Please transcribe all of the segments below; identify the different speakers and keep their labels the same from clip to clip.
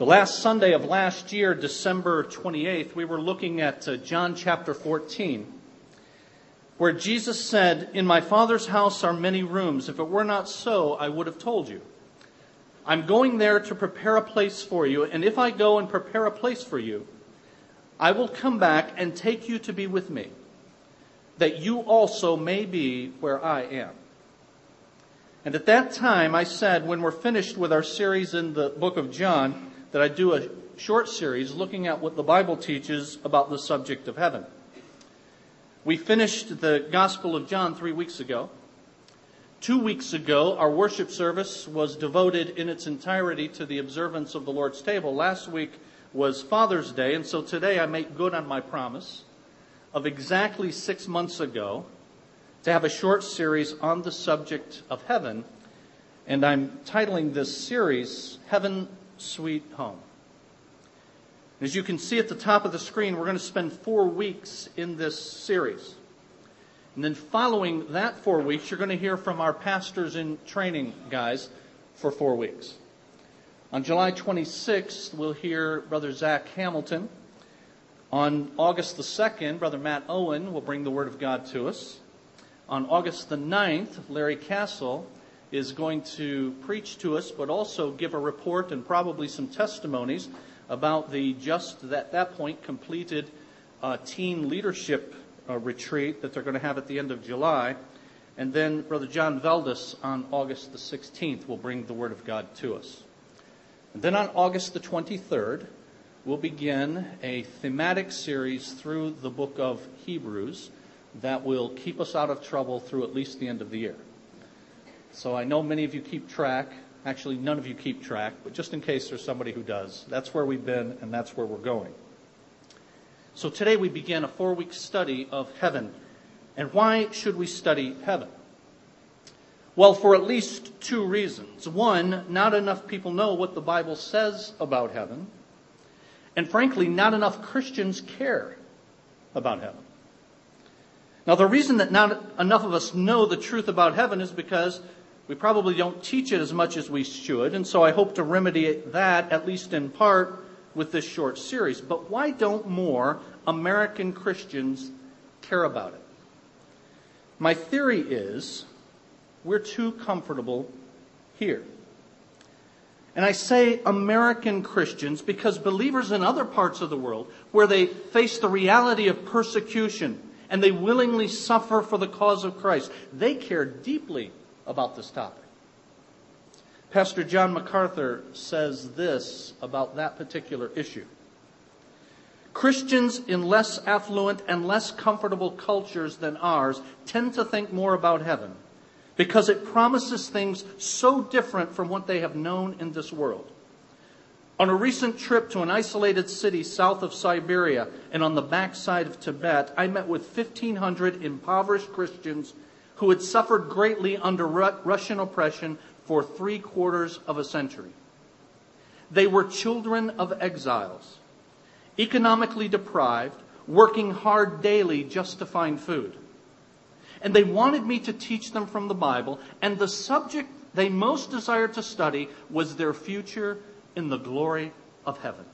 Speaker 1: The last Sunday of last year, December 28th, we were looking at uh, John chapter 14, where Jesus said, In my Father's house are many rooms. If it were not so, I would have told you. I'm going there to prepare a place for you, and if I go and prepare a place for you, I will come back and take you to be with me, that you also may be where I am. And at that time, I said, when we're finished with our series in the book of John, that I do a short series looking at what the Bible teaches about the subject of heaven. We finished the Gospel of John three weeks ago. Two weeks ago, our worship service was devoted in its entirety to the observance of the Lord's table. Last week was Father's Day, and so today I make good on my promise of exactly six months ago to have a short series on the subject of heaven. And I'm titling this series, Heaven sweet home. As you can see at the top of the screen, we're going to spend four weeks in this series. And then following that four weeks, you're going to hear from our pastors in training guys for four weeks. On July 26th, we'll hear Brother Zach Hamilton. On August the 2nd, Brother Matt Owen will bring the Word of God to us. On August the 9th, Larry Castle is going to preach to us, but also give a report and probably some testimonies about the just at that point completed uh, teen leadership uh, retreat that they're going to have at the end of July. And then Brother John Veldis on August the 16th will bring the Word of God to us. And then on August the 23rd, we'll begin a thematic series through the book of Hebrews that will keep us out of trouble through at least the end of the year. So I know many of you keep track. Actually, none of you keep track, but just in case there's somebody who does, that's where we've been and that's where we're going. So today we begin a four week study of heaven. And why should we study heaven? Well, for at least two reasons. One, not enough people know what the Bible says about heaven. And frankly, not enough Christians care about heaven. Now, the reason that not enough of us know the truth about heaven is because we probably don't teach it as much as we should, and so I hope to remedy that, at least in part, with this short series. But why don't more American Christians care about it? My theory is we're too comfortable here. And I say American Christians because believers in other parts of the world, where they face the reality of persecution and they willingly suffer for the cause of Christ, they care deeply about this topic. Pastor John MacArthur says this about that particular issue. Christians in less affluent and less comfortable cultures than ours tend to think more about heaven because it promises things so different from what they have known in this world. On a recent trip to an isolated city south of Siberia and on the backside of Tibet, I met with 1,500 impoverished Christians who had suffered greatly under Russian oppression for three quarters of a century. They were children of exiles, economically deprived, working hard daily just to find food. And they wanted me to teach them from the Bible, and the subject they most desired to study was their future in the glory of heaven.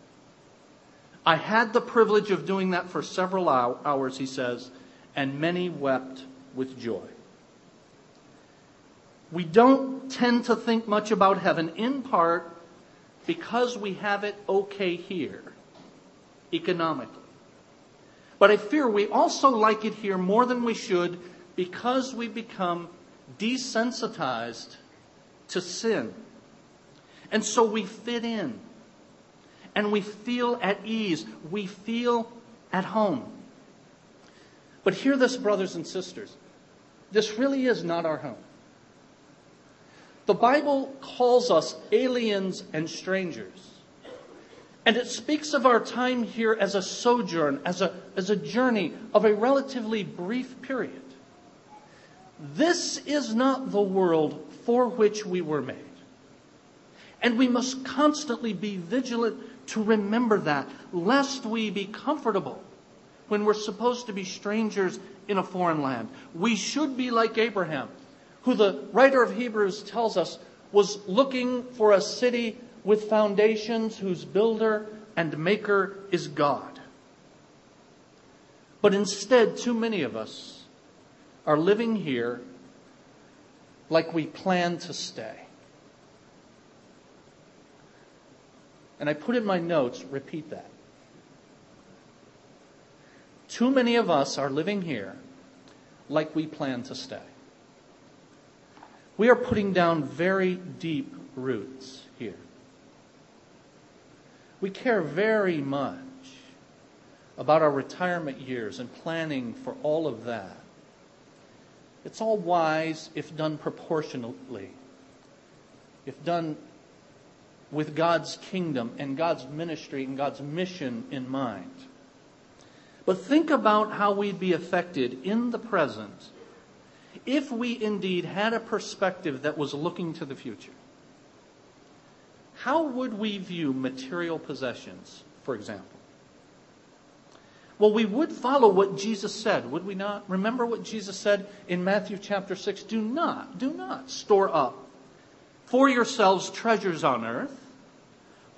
Speaker 1: I had the privilege of doing that for several hours, he says, and many wept with joy. We don't tend to think much about heaven, in part because we have it okay here, economically. But I fear we also like it here more than we should because we become desensitized to sin. And so we fit in. And we feel at ease. We feel at home. But hear this, brothers and sisters. This really is not our home. The Bible calls us aliens and strangers. And it speaks of our time here as a sojourn, as a, as a journey of a relatively brief period. This is not the world for which we were made. And we must constantly be vigilant to remember that, lest we be comfortable when we're supposed to be strangers in a foreign land. We should be like Abraham who the writer of Hebrews tells us was looking for a city with foundations whose builder and maker is God. But instead, too many of us are living here like we plan to stay. And I put in my notes, repeat that. Too many of us are living here like we plan to stay. We are putting down very deep roots here. We care very much about our retirement years and planning for all of that. It's all wise if done proportionately, if done with God's kingdom and God's ministry and God's mission in mind. But think about how we'd be affected in the present if we indeed had a perspective that was looking to the future. How would we view material possessions, for example? Well, we would follow what Jesus said, would we not? Remember what Jesus said in Matthew chapter 6 do not, do not store up for yourselves treasures on earth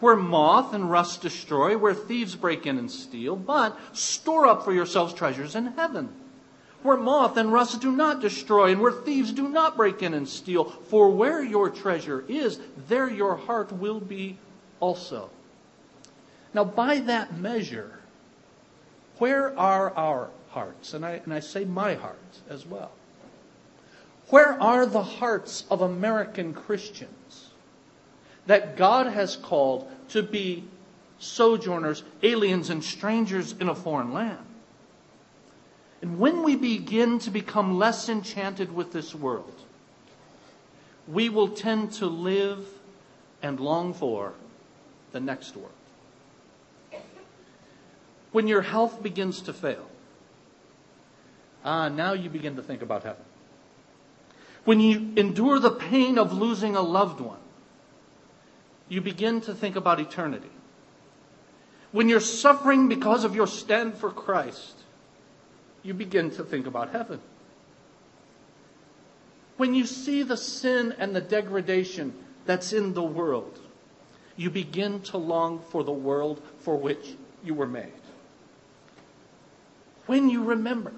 Speaker 1: where moth and rust destroy, where thieves break in and steal, but store up for yourselves treasures in heaven, where moth and rust do not destroy, and where thieves do not break in and steal. For where your treasure is, there your heart will be also. Now, by that measure, where are our hearts? And I, and I say my heart as well. Where are the hearts of American Christians that God has called to be sojourners, aliens, and strangers in a foreign land? And when we begin to become less enchanted with this world, we will tend to live and long for the next world. When your health begins to fail, ah, now you begin to think about heaven. When you endure the pain of losing a loved one, you begin to think about eternity. When you're suffering because of your stand for Christ, you begin to think about heaven. When you see the sin and the degradation that's in the world, you begin to long for the world for which you were made. When you remember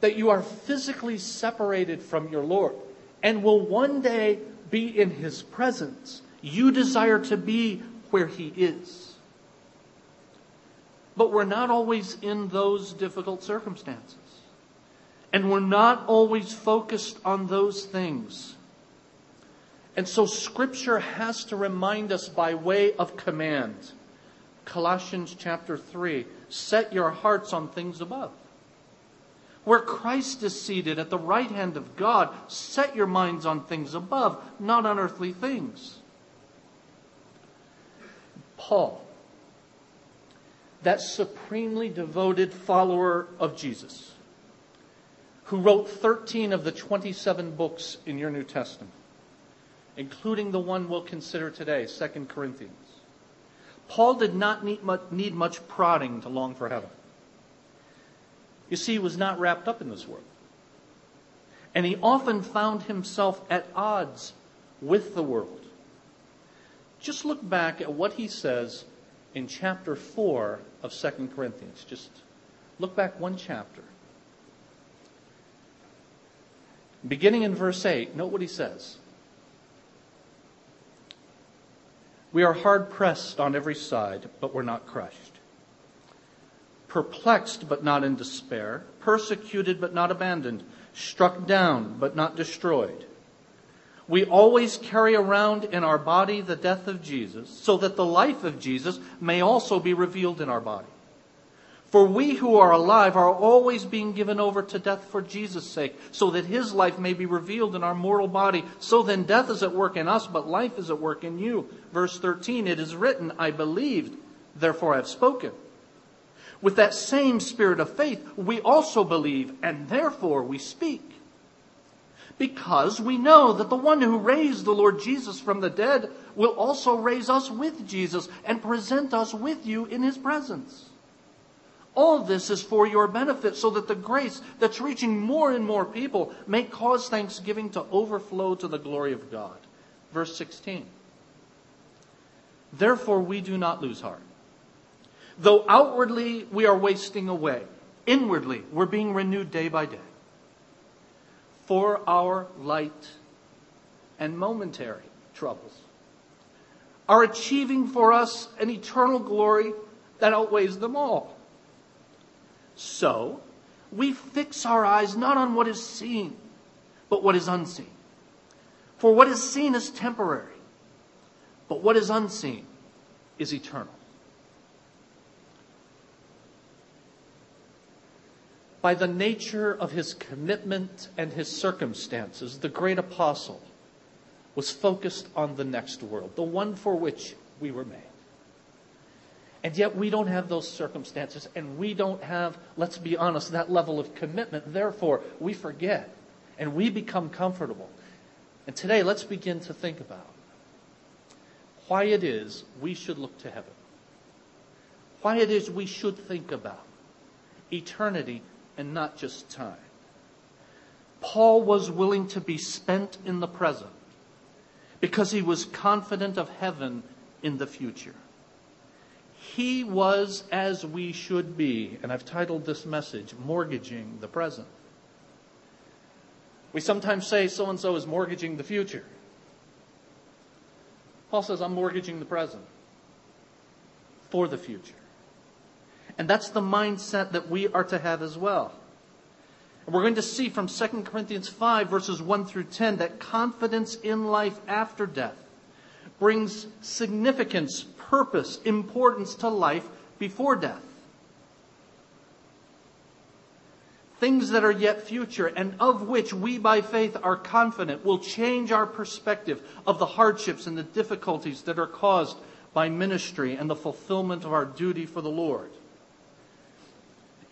Speaker 1: that you are physically separated from your Lord and will one day be in His presence, you desire to be where He is. But we're not always in those difficult circumstances. And we're not always focused on those things. And so Scripture has to remind us by way of command. Colossians chapter 3 set your hearts on things above. Where Christ is seated at the right hand of God, set your minds on things above, not on earthly things. Paul, that supremely devoted follower of Jesus, who wrote 13 of the 27 books in your New Testament, including the one we'll consider today, 2 Corinthians. Paul did not need much, need much prodding to long for heaven. You see, he was not wrapped up in this world. And he often found himself at odds with the world. Just look back at what he says in chapter 4 of 2 Corinthians. Just look back one chapter. Beginning in verse 8, note what he says. We are hard pressed on every side, but we're not crushed. Perplexed, but not in despair. Persecuted, but not abandoned. Struck down, but not destroyed we always carry around in our body the death of Jesus, so that the life of Jesus may also be revealed in our body. For we who are alive are always being given over to death for Jesus' sake, so that his life may be revealed in our mortal body. So then death is at work in us, but life is at work in you. Verse 13, it is written, I believed, therefore I have spoken. With that same spirit of faith, we also believe, and therefore we speak because we know that the one who raised the Lord Jesus from the dead will also raise us with Jesus and present us with you in his presence. All this is for your benefit so that the grace that's reaching more and more people may cause thanksgiving to overflow to the glory of God. Verse 16. Therefore, we do not lose heart. Though outwardly we are wasting away, inwardly we're being renewed day by day. For our light and momentary troubles are achieving for us an eternal glory that outweighs them all. So, we fix our eyes not on what is seen, but what is unseen. For what is seen is temporary, but what is unseen is eternal. By the nature of his commitment and his circumstances, the great apostle was focused on the next world, the one for which we were made. And yet we don't have those circumstances, and we don't have, let's be honest, that level of commitment. Therefore, we forget and we become comfortable. And today, let's begin to think about why it is we should look to heaven, why it is we should think about eternity and not just time. Paul was willing to be spent in the present because he was confident of heaven in the future. He was as we should be, and I've titled this message, Mortgaging the Present. We sometimes say so and so is mortgaging the future. Paul says, I'm mortgaging the present for the future. And that's the mindset that we are to have as well. And we're going to see from 2 Corinthians 5, verses 1 through 10, that confidence in life after death brings significance, purpose, importance to life before death. Things that are yet future and of which we by faith are confident will change our perspective of the hardships and the difficulties that are caused by ministry and the fulfillment of our duty for the Lord.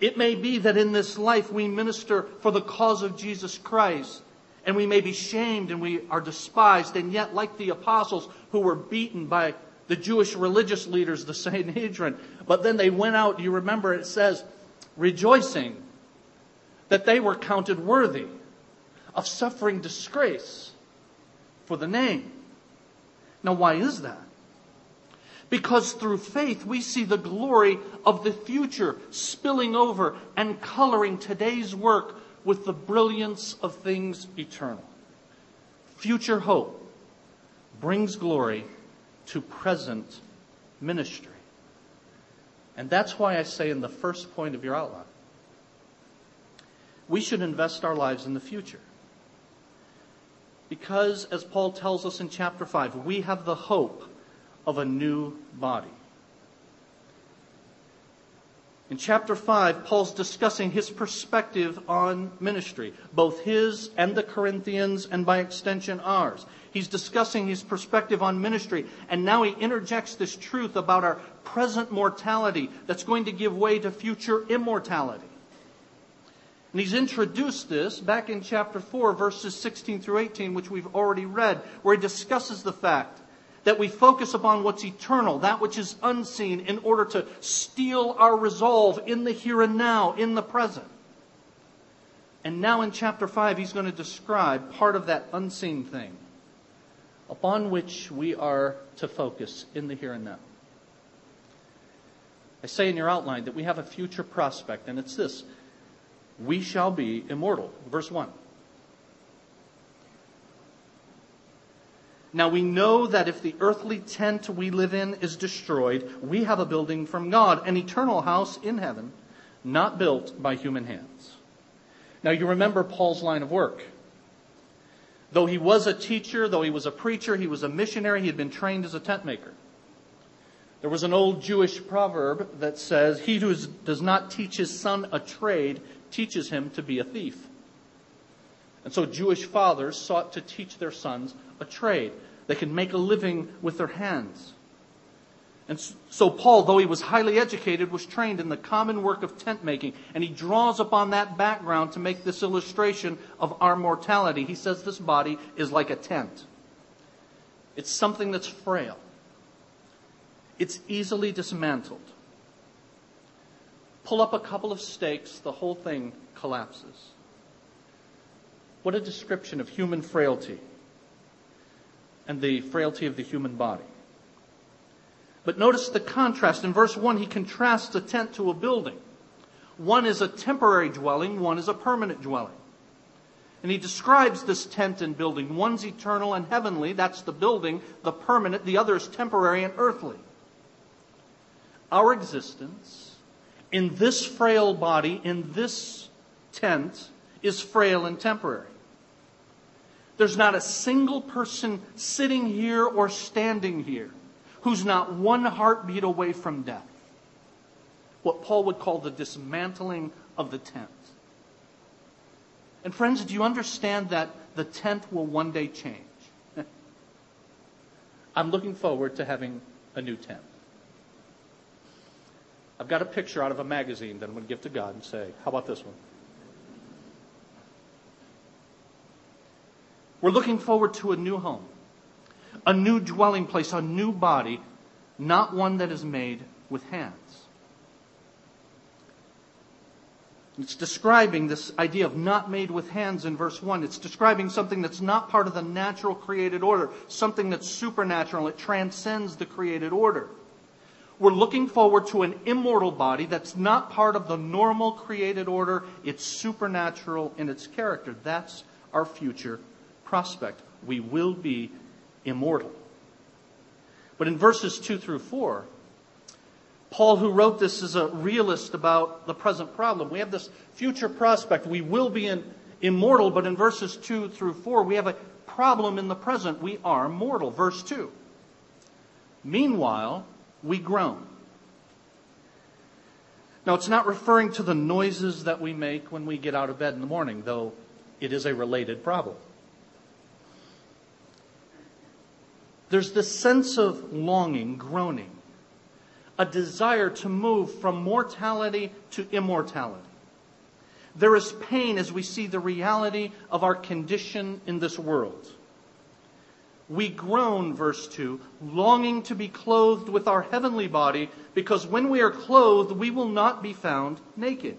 Speaker 1: It may be that in this life we minister for the cause of Jesus Christ, and we may be shamed and we are despised, and yet, like the apostles who were beaten by the Jewish religious leaders, the Sanhedrin, but then they went out, you remember it says, rejoicing that they were counted worthy of suffering disgrace for the name. Now, why is that? Because through faith, we see the glory of the future spilling over and coloring today's work with the brilliance of things eternal. Future hope brings glory to present ministry. And that's why I say in the first point of your outline, we should invest our lives in the future. Because, as Paul tells us in chapter 5, we have the hope of a new body. In chapter 5, Paul's discussing his perspective on ministry, both his and the Corinthians, and by extension ours. He's discussing his perspective on ministry, and now he interjects this truth about our present mortality that's going to give way to future immortality. And he's introduced this back in chapter 4, verses 16 through 18, which we've already read, where he discusses the fact that we focus upon what's eternal, that which is unseen, in order to steel our resolve in the here and now, in the present. And now in chapter 5, he's going to describe part of that unseen thing upon which we are to focus in the here and now. I say in your outline that we have a future prospect, and it's this we shall be immortal. Verse 1. Now we know that if the earthly tent we live in is destroyed, we have a building from God, an eternal house in heaven, not built by human hands. Now you remember Paul's line of work. Though he was a teacher, though he was a preacher, he was a missionary, he had been trained as a tent maker. There was an old Jewish proverb that says, He who does not teach his son a trade teaches him to be a thief. And so Jewish fathers sought to teach their sons a trade. They could make a living with their hands. And so Paul, though he was highly educated, was trained in the common work of tent making. And he draws upon that background to make this illustration of our mortality. He says this body is like a tent. It's something that's frail. It's easily dismantled. Pull up a couple of stakes, the whole thing collapses. What a description of human frailty and the frailty of the human body. But notice the contrast. In verse 1, he contrasts a tent to a building. One is a temporary dwelling, one is a permanent dwelling. And he describes this tent and building. One's eternal and heavenly, that's the building, the permanent, the other is temporary and earthly. Our existence in this frail body, in this tent, is frail and temporary. There's not a single person sitting here or standing here who's not one heartbeat away from death. What Paul would call the dismantling of the tent. And friends, do you understand that the tent will one day change? I'm looking forward to having a new tent. I've got a picture out of a magazine that I'm going to give to God and say, How about this one? We're looking forward to a new home, a new dwelling place, a new body, not one that is made with hands. It's describing this idea of not made with hands in verse 1. It's describing something that's not part of the natural created order, something that's supernatural. It transcends the created order. We're looking forward to an immortal body that's not part of the normal created order. It's supernatural in its character. That's our future prospect. We will be immortal. But in verses 2 through 4, Paul, who wrote this, is a realist about the present problem. We have this future prospect. We will be in, immortal, but in verses 2 through 4, we have a problem in the present. We are mortal. Verse 2. Meanwhile, we groan. Now, it's not referring to the noises that we make when we get out of bed in the morning, though it is a related problem. There's this sense of longing, groaning, a desire to move from mortality to immortality. There is pain as we see the reality of our condition in this world. We groan, verse 2, longing to be clothed with our heavenly body, because when we are clothed, we will not be found naked.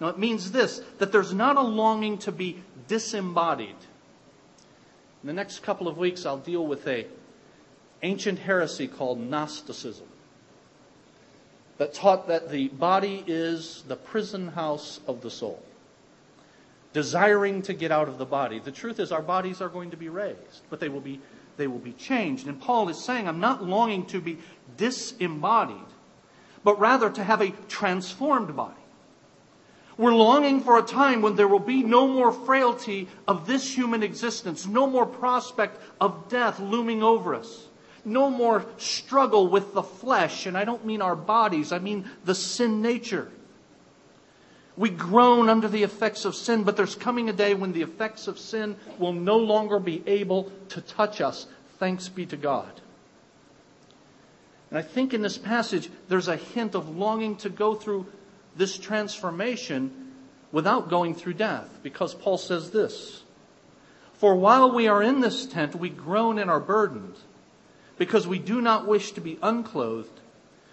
Speaker 1: Now, it means this that there's not a longing to be disembodied. In the next couple of weeks, I'll deal with a ancient heresy called Gnosticism that taught that the body is the prison house of the soul, desiring to get out of the body. The truth is, our bodies are going to be raised, but they will be, they will be changed. And Paul is saying, I'm not longing to be disembodied, but rather to have a transformed body. We're longing for a time when there will be no more frailty of this human existence, no more prospect of death looming over us, no more struggle with the flesh. And I don't mean our bodies, I mean the sin nature. We groan under the effects of sin, but there's coming a day when the effects of sin will no longer be able to touch us. Thanks be to God. And I think in this passage, there's a hint of longing to go through this transformation without going through death, because Paul says this For while we are in this tent, we groan and are burdened, because we do not wish to be unclothed,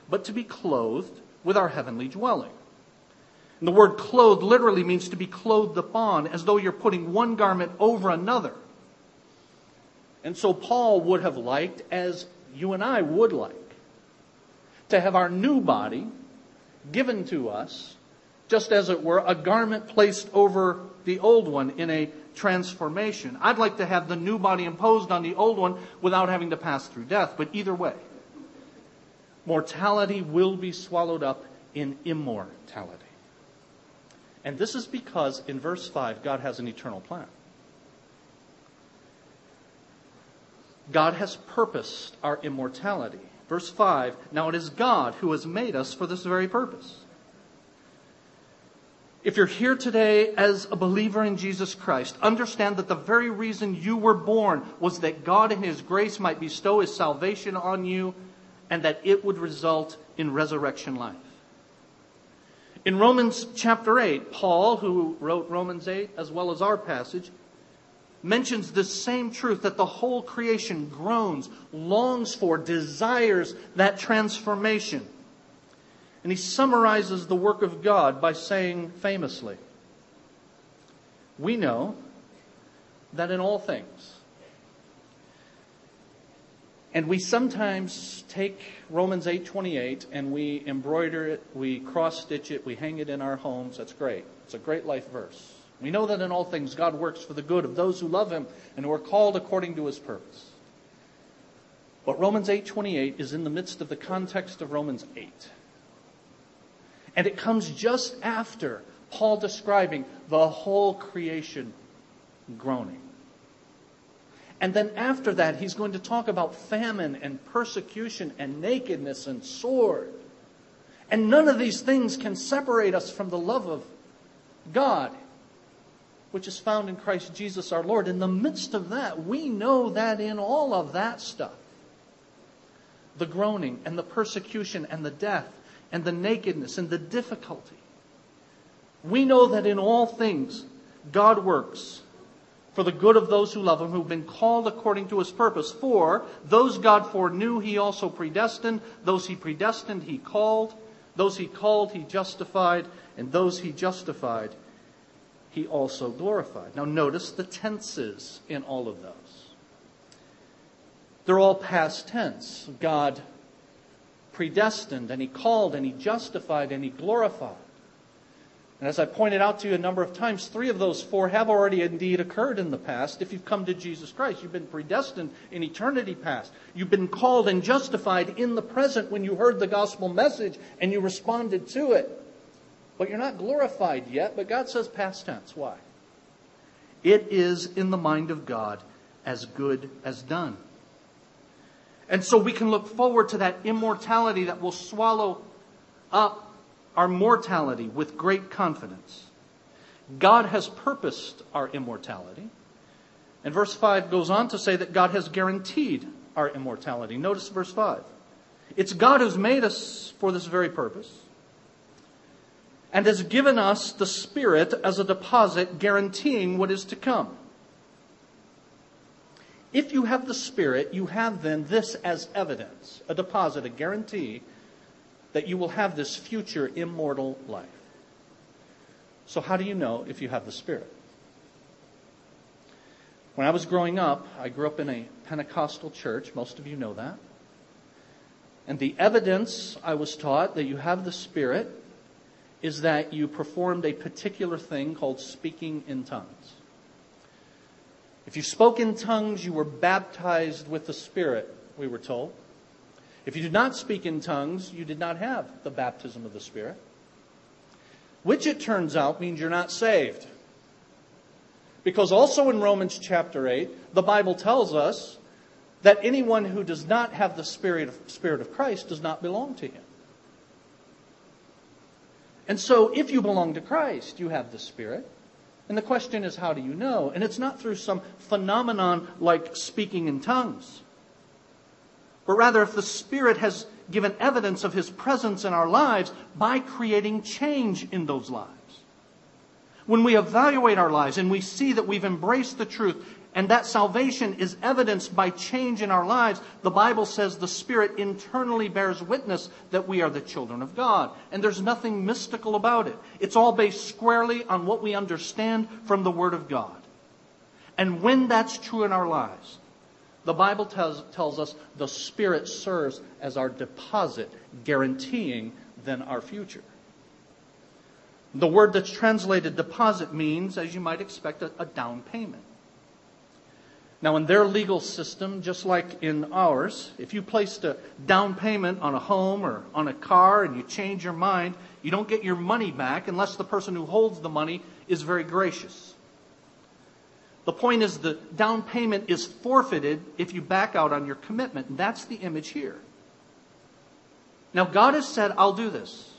Speaker 1: but to be clothed with our heavenly dwelling. And the word clothed literally means to be clothed upon, as though you're putting one garment over another. And so Paul would have liked, as you and I would like, to have our new body given to us, just as it were, a garment placed over the old one in a transformation. I'd like to have the new body imposed on the old one without having to pass through death, but either way, mortality will be swallowed up in immortality. And this is because in verse 5, God has an eternal plan. God has purposed our immortality. Verse 5 Now it is God who has made us for this very purpose. If you're here today as a believer in Jesus Christ, understand that the very reason you were born was that God in His grace might bestow His salvation on you and that it would result in resurrection life. In Romans chapter 8, Paul, who wrote Romans 8 as well as our passage, mentions the same truth that the whole creation groans, longs for, desires that transformation. And he summarizes the work of God by saying famously, We know that in all things, And we sometimes take Romans 8:28 and we embroider it, we cross stitch it, we hang it in our homes. That's great. It's a great life verse. We know that in all things God works for the good of those who love him and who are called according to his purpose. But Romans 8:28 is in the midst of the context of Romans 8. And it comes just after Paul describing the whole creation groaning. And then after that, he's going to talk about famine and persecution and nakedness and sword. And none of these things can separate us from the love of God, which is found in Christ Jesus our Lord. In the midst of that, we know that in all of that stuff, the groaning and the persecution and the death and the nakedness and the difficulty, we know that in all things, God works for the good of those who love him, who've been called according to his purpose. For those God foreknew, he also predestined. Those he predestined, he called. Those he called, he justified. And those he justified, he also glorified. Now notice the tenses in all of those. They're all past tense. God predestined, and he called, and he justified, and he glorified. And as I pointed out to you a number of times, three of those four have already indeed occurred in the past. If you've come to Jesus Christ, you've been predestined in eternity past. You've been called and justified in the present when you heard the gospel message and you responded to it. But you're not glorified yet, but God says past tense. Why? It is in the mind of God as good as done. And so we can look forward to that immortality that will swallow up our mortality with great confidence. God has purposed our immortality. And verse 5 goes on to say that God has guaranteed our immortality. Notice verse 5. It's God who's made us for this very purpose and has given us the Spirit as a deposit guaranteeing what is to come. If you have the Spirit, you have then this as evidence, a deposit, a guarantee that you will have this future immortal life. So, how do you know if you have the Spirit? When I was growing up, I grew up in a Pentecostal church. Most of you know that. And the evidence I was taught that you have the Spirit is that you performed a particular thing called speaking in tongues. If you spoke in tongues, you were baptized with the Spirit, we were told. If you did not speak in tongues, you did not have the baptism of the Spirit, which it turns out means you're not saved. Because also in Romans chapter 8, the Bible tells us that anyone who does not have the Spirit of, Spirit of Christ does not belong to Him. And so, if you belong to Christ, you have the Spirit. And the question is, how do you know? And it's not through some phenomenon like speaking in tongues but rather if the Spirit has given evidence of His presence in our lives by creating change in those lives. When we evaluate our lives and we see that we've embraced the truth and that salvation is evidenced by change in our lives, the Bible says the Spirit internally bears witness that we are the children of God. And there's nothing mystical about it. It's all based squarely on what we understand from the Word of God. And when that's true in our lives, the Bible tells, tells us the Spirit serves as our deposit, guaranteeing then our future. The word that's translated deposit means, as you might expect, a, a down payment. Now, in their legal system, just like in ours, if you placed a down payment on a home or on a car and you change your mind, you don't get your money back unless the person who holds the money is very gracious. The point is the down payment is forfeited if you back out on your commitment. And that's the image here. Now, God has said, I'll do this.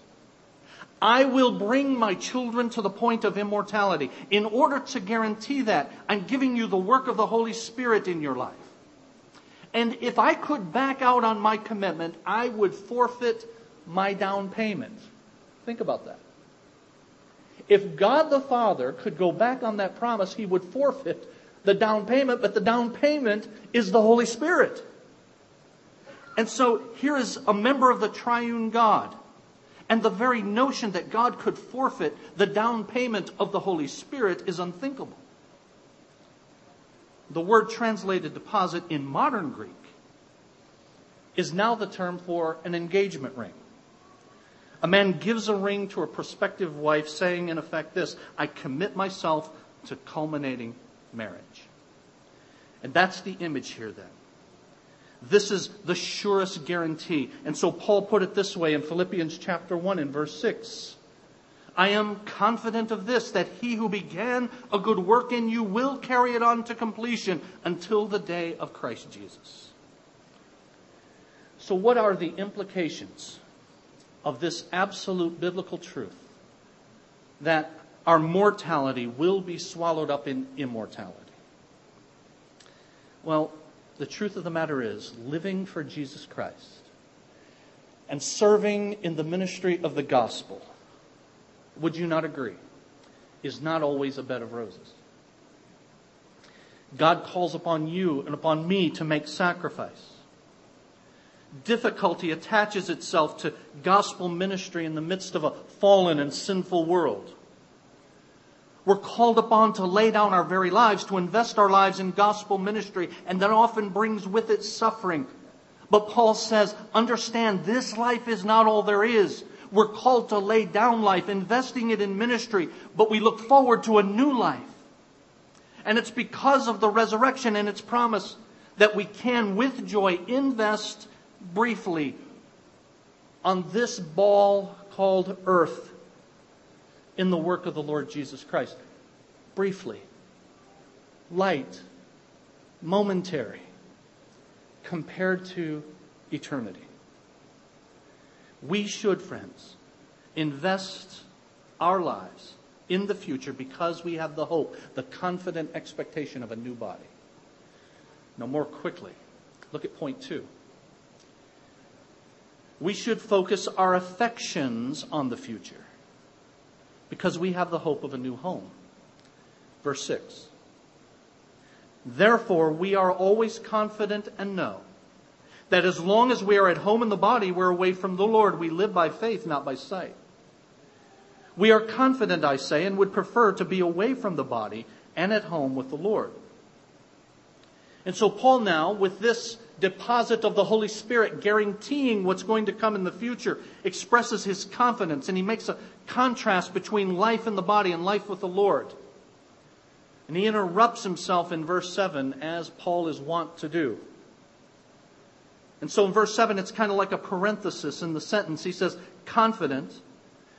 Speaker 1: I will bring my children to the point of immortality. In order to guarantee that, I'm giving you the work of the Holy Spirit in your life. And if I could back out on my commitment, I would forfeit my down payment. Think about that. If God the Father could go back on that promise, he would forfeit the down payment, but the down payment is the Holy Spirit. And so here is a member of the triune God. And the very notion that God could forfeit the down payment of the Holy Spirit is unthinkable. The word translated deposit in modern Greek is now the term for an engagement ring. A man gives a ring to a prospective wife, saying in effect this I commit myself to culminating marriage. And that's the image here then. This is the surest guarantee. And so Paul put it this way in Philippians chapter 1 and verse 6. I am confident of this, that he who began a good work in you will carry it on to completion until the day of Christ Jesus. So, what are the implications of this absolute biblical truth that our mortality will be swallowed up in immortality? Well, the truth of the matter is, living for Jesus Christ and serving in the ministry of the gospel, would you not agree, is not always a bed of roses. God calls upon you and upon me to make sacrifice. Difficulty attaches itself to gospel ministry in the midst of a fallen and sinful world. We're called upon to lay down our very lives, to invest our lives in gospel ministry, and that often brings with it suffering. But Paul says, understand this life is not all there is. We're called to lay down life, investing it in ministry, but we look forward to a new life. And it's because of the resurrection and its promise that we can, with joy, invest briefly on this ball called earth in the work of the Lord Jesus Christ. Briefly, light, momentary, compared to eternity. We should, friends, invest our lives in the future because we have the hope, the confident expectation of a new body. Now, more quickly, look at point two. We should focus our affections on the future because we have the hope of a new home. Verse 6. Therefore, we are always confident and know that as long as we are at home in the body, we're away from the Lord. We live by faith, not by sight. We are confident, I say, and would prefer to be away from the body and at home with the Lord. And so, Paul now, with this deposit of the Holy Spirit guaranteeing what's going to come in the future, expresses his confidence and he makes a contrast between life in the body and life with the Lord. And he interrupts himself in verse 7 as Paul is wont to do. And so in verse 7, it's kind of like a parenthesis in the sentence. He says, confident.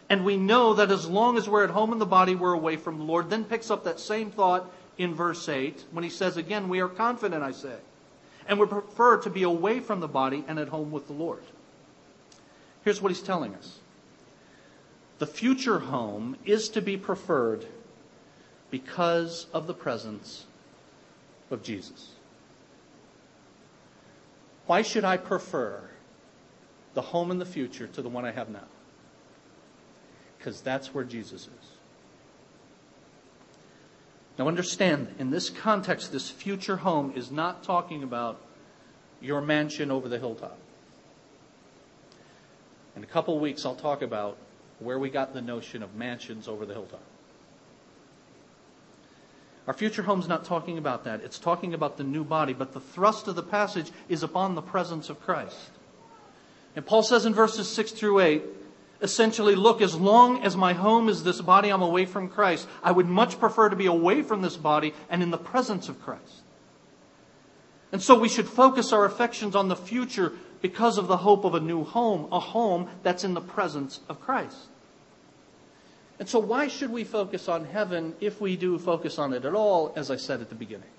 Speaker 1: And we know that as long as we're at home in the body, we're away from the Lord. Then picks up that same thought in verse 8 when he says, again, we are confident, I say and would prefer to be away from the body and at home with the Lord. Here's what he's telling us the future home is to be preferred because of the presence of Jesus. Why should I prefer the home in the future to the one I have now? Because that's where Jesus is. Now, understand, in this context, this future home is not talking about your mansion over the hilltop. In a couple weeks, I'll talk about where we got the notion of mansions over the hilltop. Our future home's not talking about that. It's talking about the new body, but the thrust of the passage is upon the presence of Christ. And Paul says in verses 6 through 8, essentially, look, as long as my home is this body, I'm away from Christ. I would much prefer to be away from this body and in the presence of Christ. And so we should focus our affections on the future because of the hope of a new home, a home that's in the presence of Christ. And so, why should we focus on heaven if we do focus on it at all, as I said at the beginning?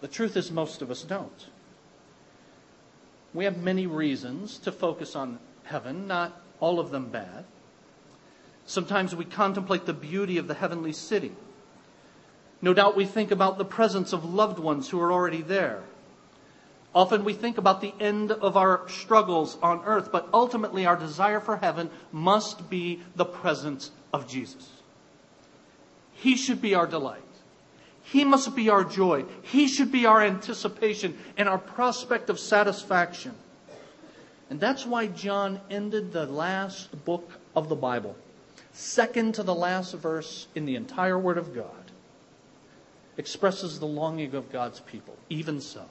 Speaker 1: The truth is, most of us don't. We have many reasons to focus on heaven, not all of them bad. Sometimes we contemplate the beauty of the heavenly city. No doubt we think about the presence of loved ones who are already there. Often we think about the end of our struggles on earth, but ultimately our desire for heaven must be the presence of Jesus. He should be our delight. He must be our joy. He should be our anticipation and our prospect of satisfaction. And that's why John ended the last book of the Bible, second to the last verse in the entire Word of God, expresses the longing of God's people. Even so,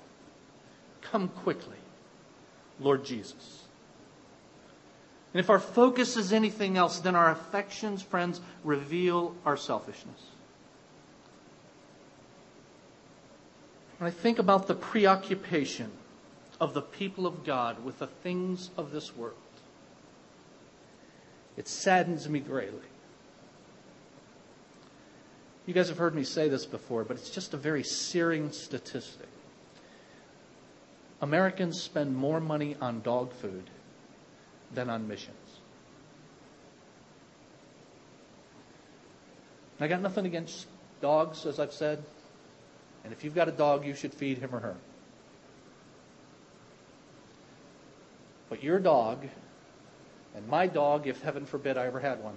Speaker 1: come quickly, Lord Jesus. And if our focus is anything else, then our affections, friends, reveal our selfishness. When I think about the preoccupation of the people of God with the things of this world, it saddens me greatly. You guys have heard me say this before, but it's just a very searing statistic. Americans spend more money on dog food than on missions. I got nothing against dogs, as I've said. And if you've got a dog, you should feed him or her. But your dog, and my dog, if heaven forbid I ever had one,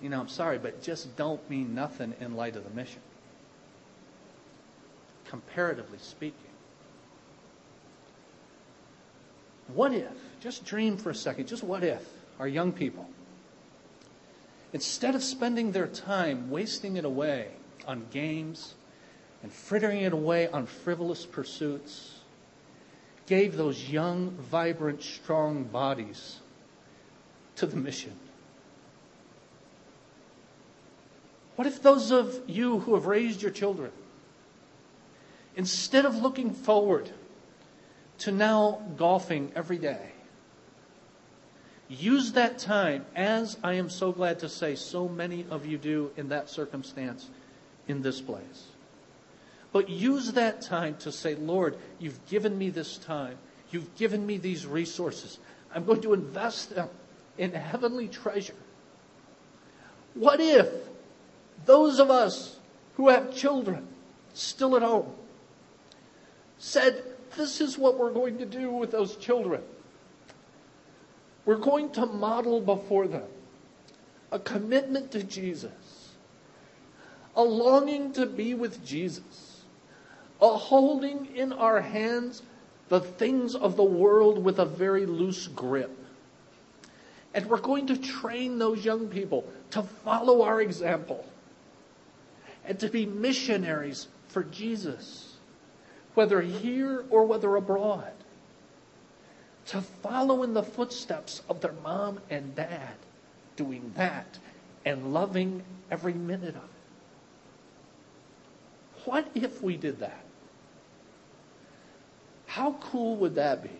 Speaker 1: you know, I'm sorry, but just don't mean nothing in light of the mission. Comparatively speaking. What if, just dream for a second, just what if our young people, instead of spending their time wasting it away on games and frittering it away on frivolous pursuits, gave those young, vibrant, strong bodies to the mission? What if those of you who have raised your children, instead of looking forward to now golfing every day, use that time, as I am so glad to say so many of you do in that circumstance in this place. But use that time to say, Lord, you've given me this time. You've given me these resources. I'm going to invest them in heavenly treasure. What if those of us who have children still at home said, This is what we're going to do with those children. We're going to model before them a commitment to Jesus, a longing to be with Jesus, holding in our hands the things of the world with a very loose grip. And we're going to train those young people to follow our example and to be missionaries for Jesus, whether here or whether abroad. To follow in the footsteps of their mom and dad doing that and loving every minute of it. What if we did that? How cool would that be?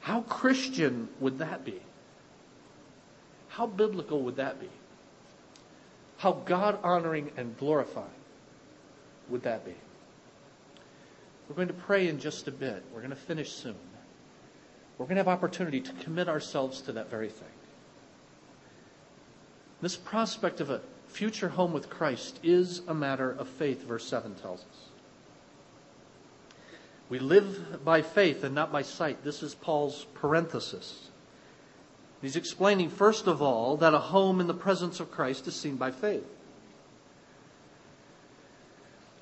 Speaker 1: How Christian would that be? How biblical would that be? How God honoring and glorifying would that be? We're going to pray in just a bit. We're going to finish soon. We're going to have opportunity to commit ourselves to that very thing. This prospect of a future home with Christ is a matter of faith, verse 7 tells us. We live by faith and not by sight. This is Paul's parenthesis. He's explaining, first of all, that a home in the presence of Christ is seen by faith.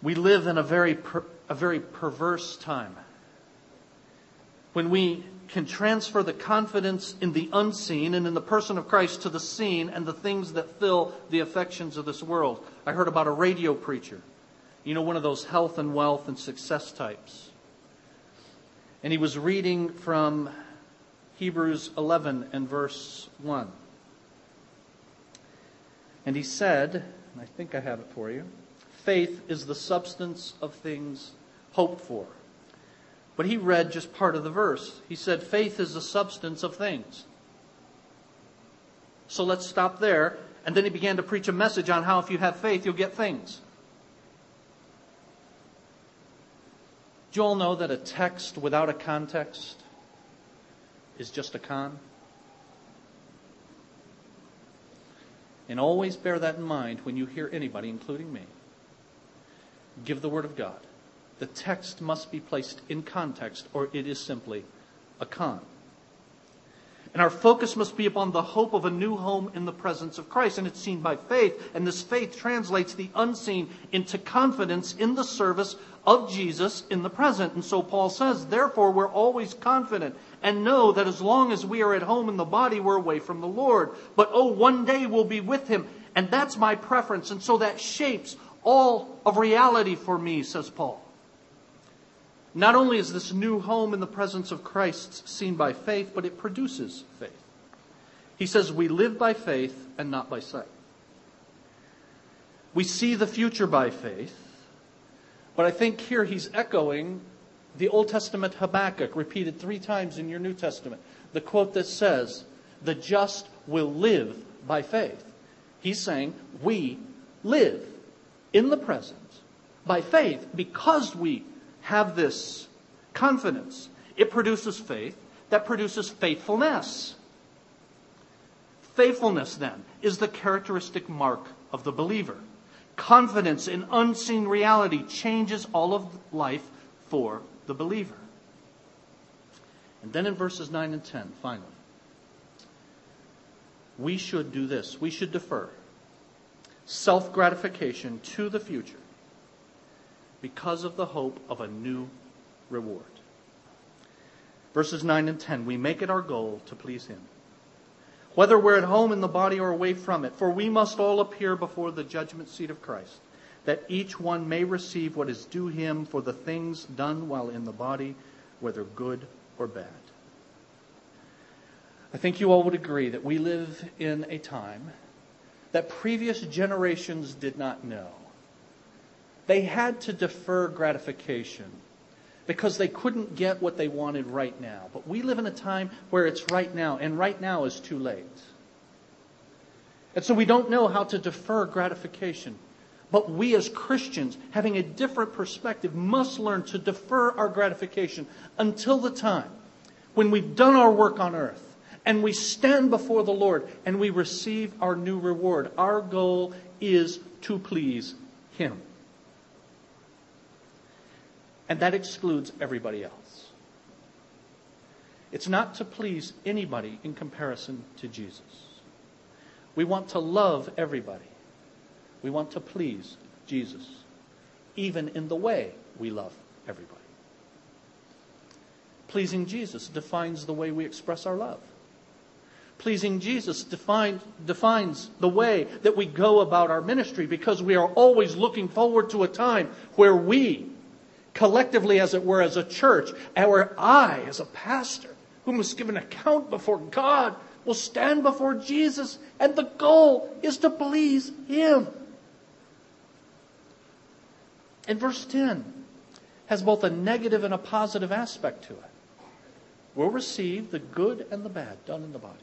Speaker 1: We live in a very, per, a very perverse time when we can transfer the confidence in the unseen and in the person of Christ to the seen and the things that fill the affections of this world. I heard about a radio preacher, you know, one of those health and wealth and success types. And he was reading from Hebrews 11 and verse 1. And he said, and I think I have it for you faith is the substance of things hoped for. But he read just part of the verse. He said, faith is the substance of things. So let's stop there. And then he began to preach a message on how if you have faith, you'll get things. Do you all know that a text without a context is just a con? And always bear that in mind when you hear anybody, including me, give the Word of God. The text must be placed in context, or it is simply a con. And our focus must be upon the hope of a new home in the presence of Christ. And it's seen by faith. And this faith translates the unseen into confidence in the service of Jesus in the present. And so Paul says, therefore, we're always confident and know that as long as we are at home in the body, we're away from the Lord. But oh, one day we'll be with him. And that's my preference. And so that shapes all of reality for me, says Paul. Not only is this new home in the presence of Christ seen by faith, but it produces faith. He says, We live by faith and not by sight. We see the future by faith, but I think here he's echoing the Old Testament Habakkuk, repeated three times in your New Testament. The quote that says, The just will live by faith. He's saying, We live in the present by faith because we have this confidence. It produces faith that produces faithfulness. Faithfulness, then, is the characteristic mark of the believer. Confidence in unseen reality changes all of life for the believer. And then in verses 9 and 10, finally, we should do this. We should defer self gratification to the future because of the hope of a new reward. Verses 9 and 10 we make it our goal to please Him. Whether we're at home in the body or away from it, for we must all appear before the judgment seat of Christ, that each one may receive what is due him for the things done while in the body, whether good or bad. I think you all would agree that we live in a time that previous generations did not know. They had to defer gratification because they couldn't get what they wanted right now. But we live in a time where it's right now, and right now is too late. And so we don't know how to defer gratification. But we as Christians, having a different perspective, must learn to defer our gratification until the time when we've done our work on earth and we stand before the Lord and we receive our new reward. Our goal is to please Him. And that excludes everybody else. It's not to please anybody in comparison to Jesus. We want to love everybody. We want to please Jesus, even in the way we love everybody. Pleasing Jesus defines the way we express our love. Pleasing Jesus define, defines the way that we go about our ministry because we are always looking forward to a time where we collectively, as it were, as a church, our I, as a pastor, who must give an account before God, will stand before Jesus, and the goal is to please Him. And verse 10 has both a negative and a positive aspect to it. We'll receive the good and the bad done in the body.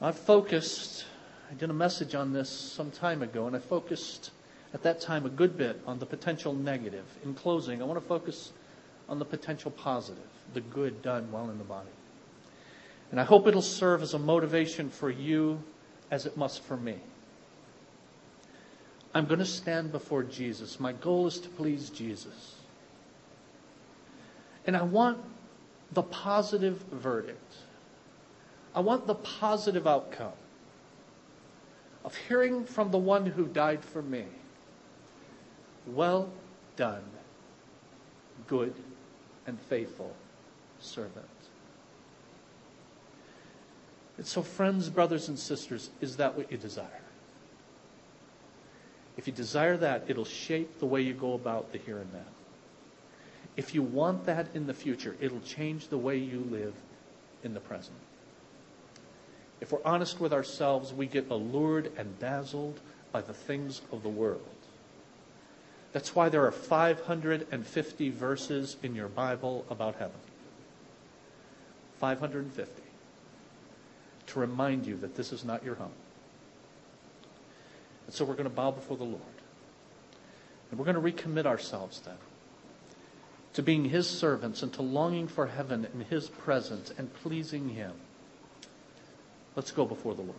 Speaker 1: I've focused, I did a message on this some time ago, and I focused at that time a good bit on the potential negative. In closing, I want to focus on the potential positive, the good done while in the body. And I hope it'll serve as a motivation for you as it must for me. I'm going to stand before Jesus. My goal is to please Jesus. And I want the positive verdict. I want the positive outcome of hearing from the one who died for me. Well done, good and faithful servant. And so, friends, brothers, and sisters, is that what you desire? If you desire that, it'll shape the way you go about the here and now. If you want that in the future, it'll change the way you live in the present. If we're honest with ourselves, we get allured and dazzled by the things of the world. That's why there are 550 verses in your Bible about heaven. 550. To remind you that this is not your home. And so we're going to bow before the Lord. And we're going to recommit ourselves then to being His servants and to longing for heaven in His presence and pleasing Him. Let's go before the Lord.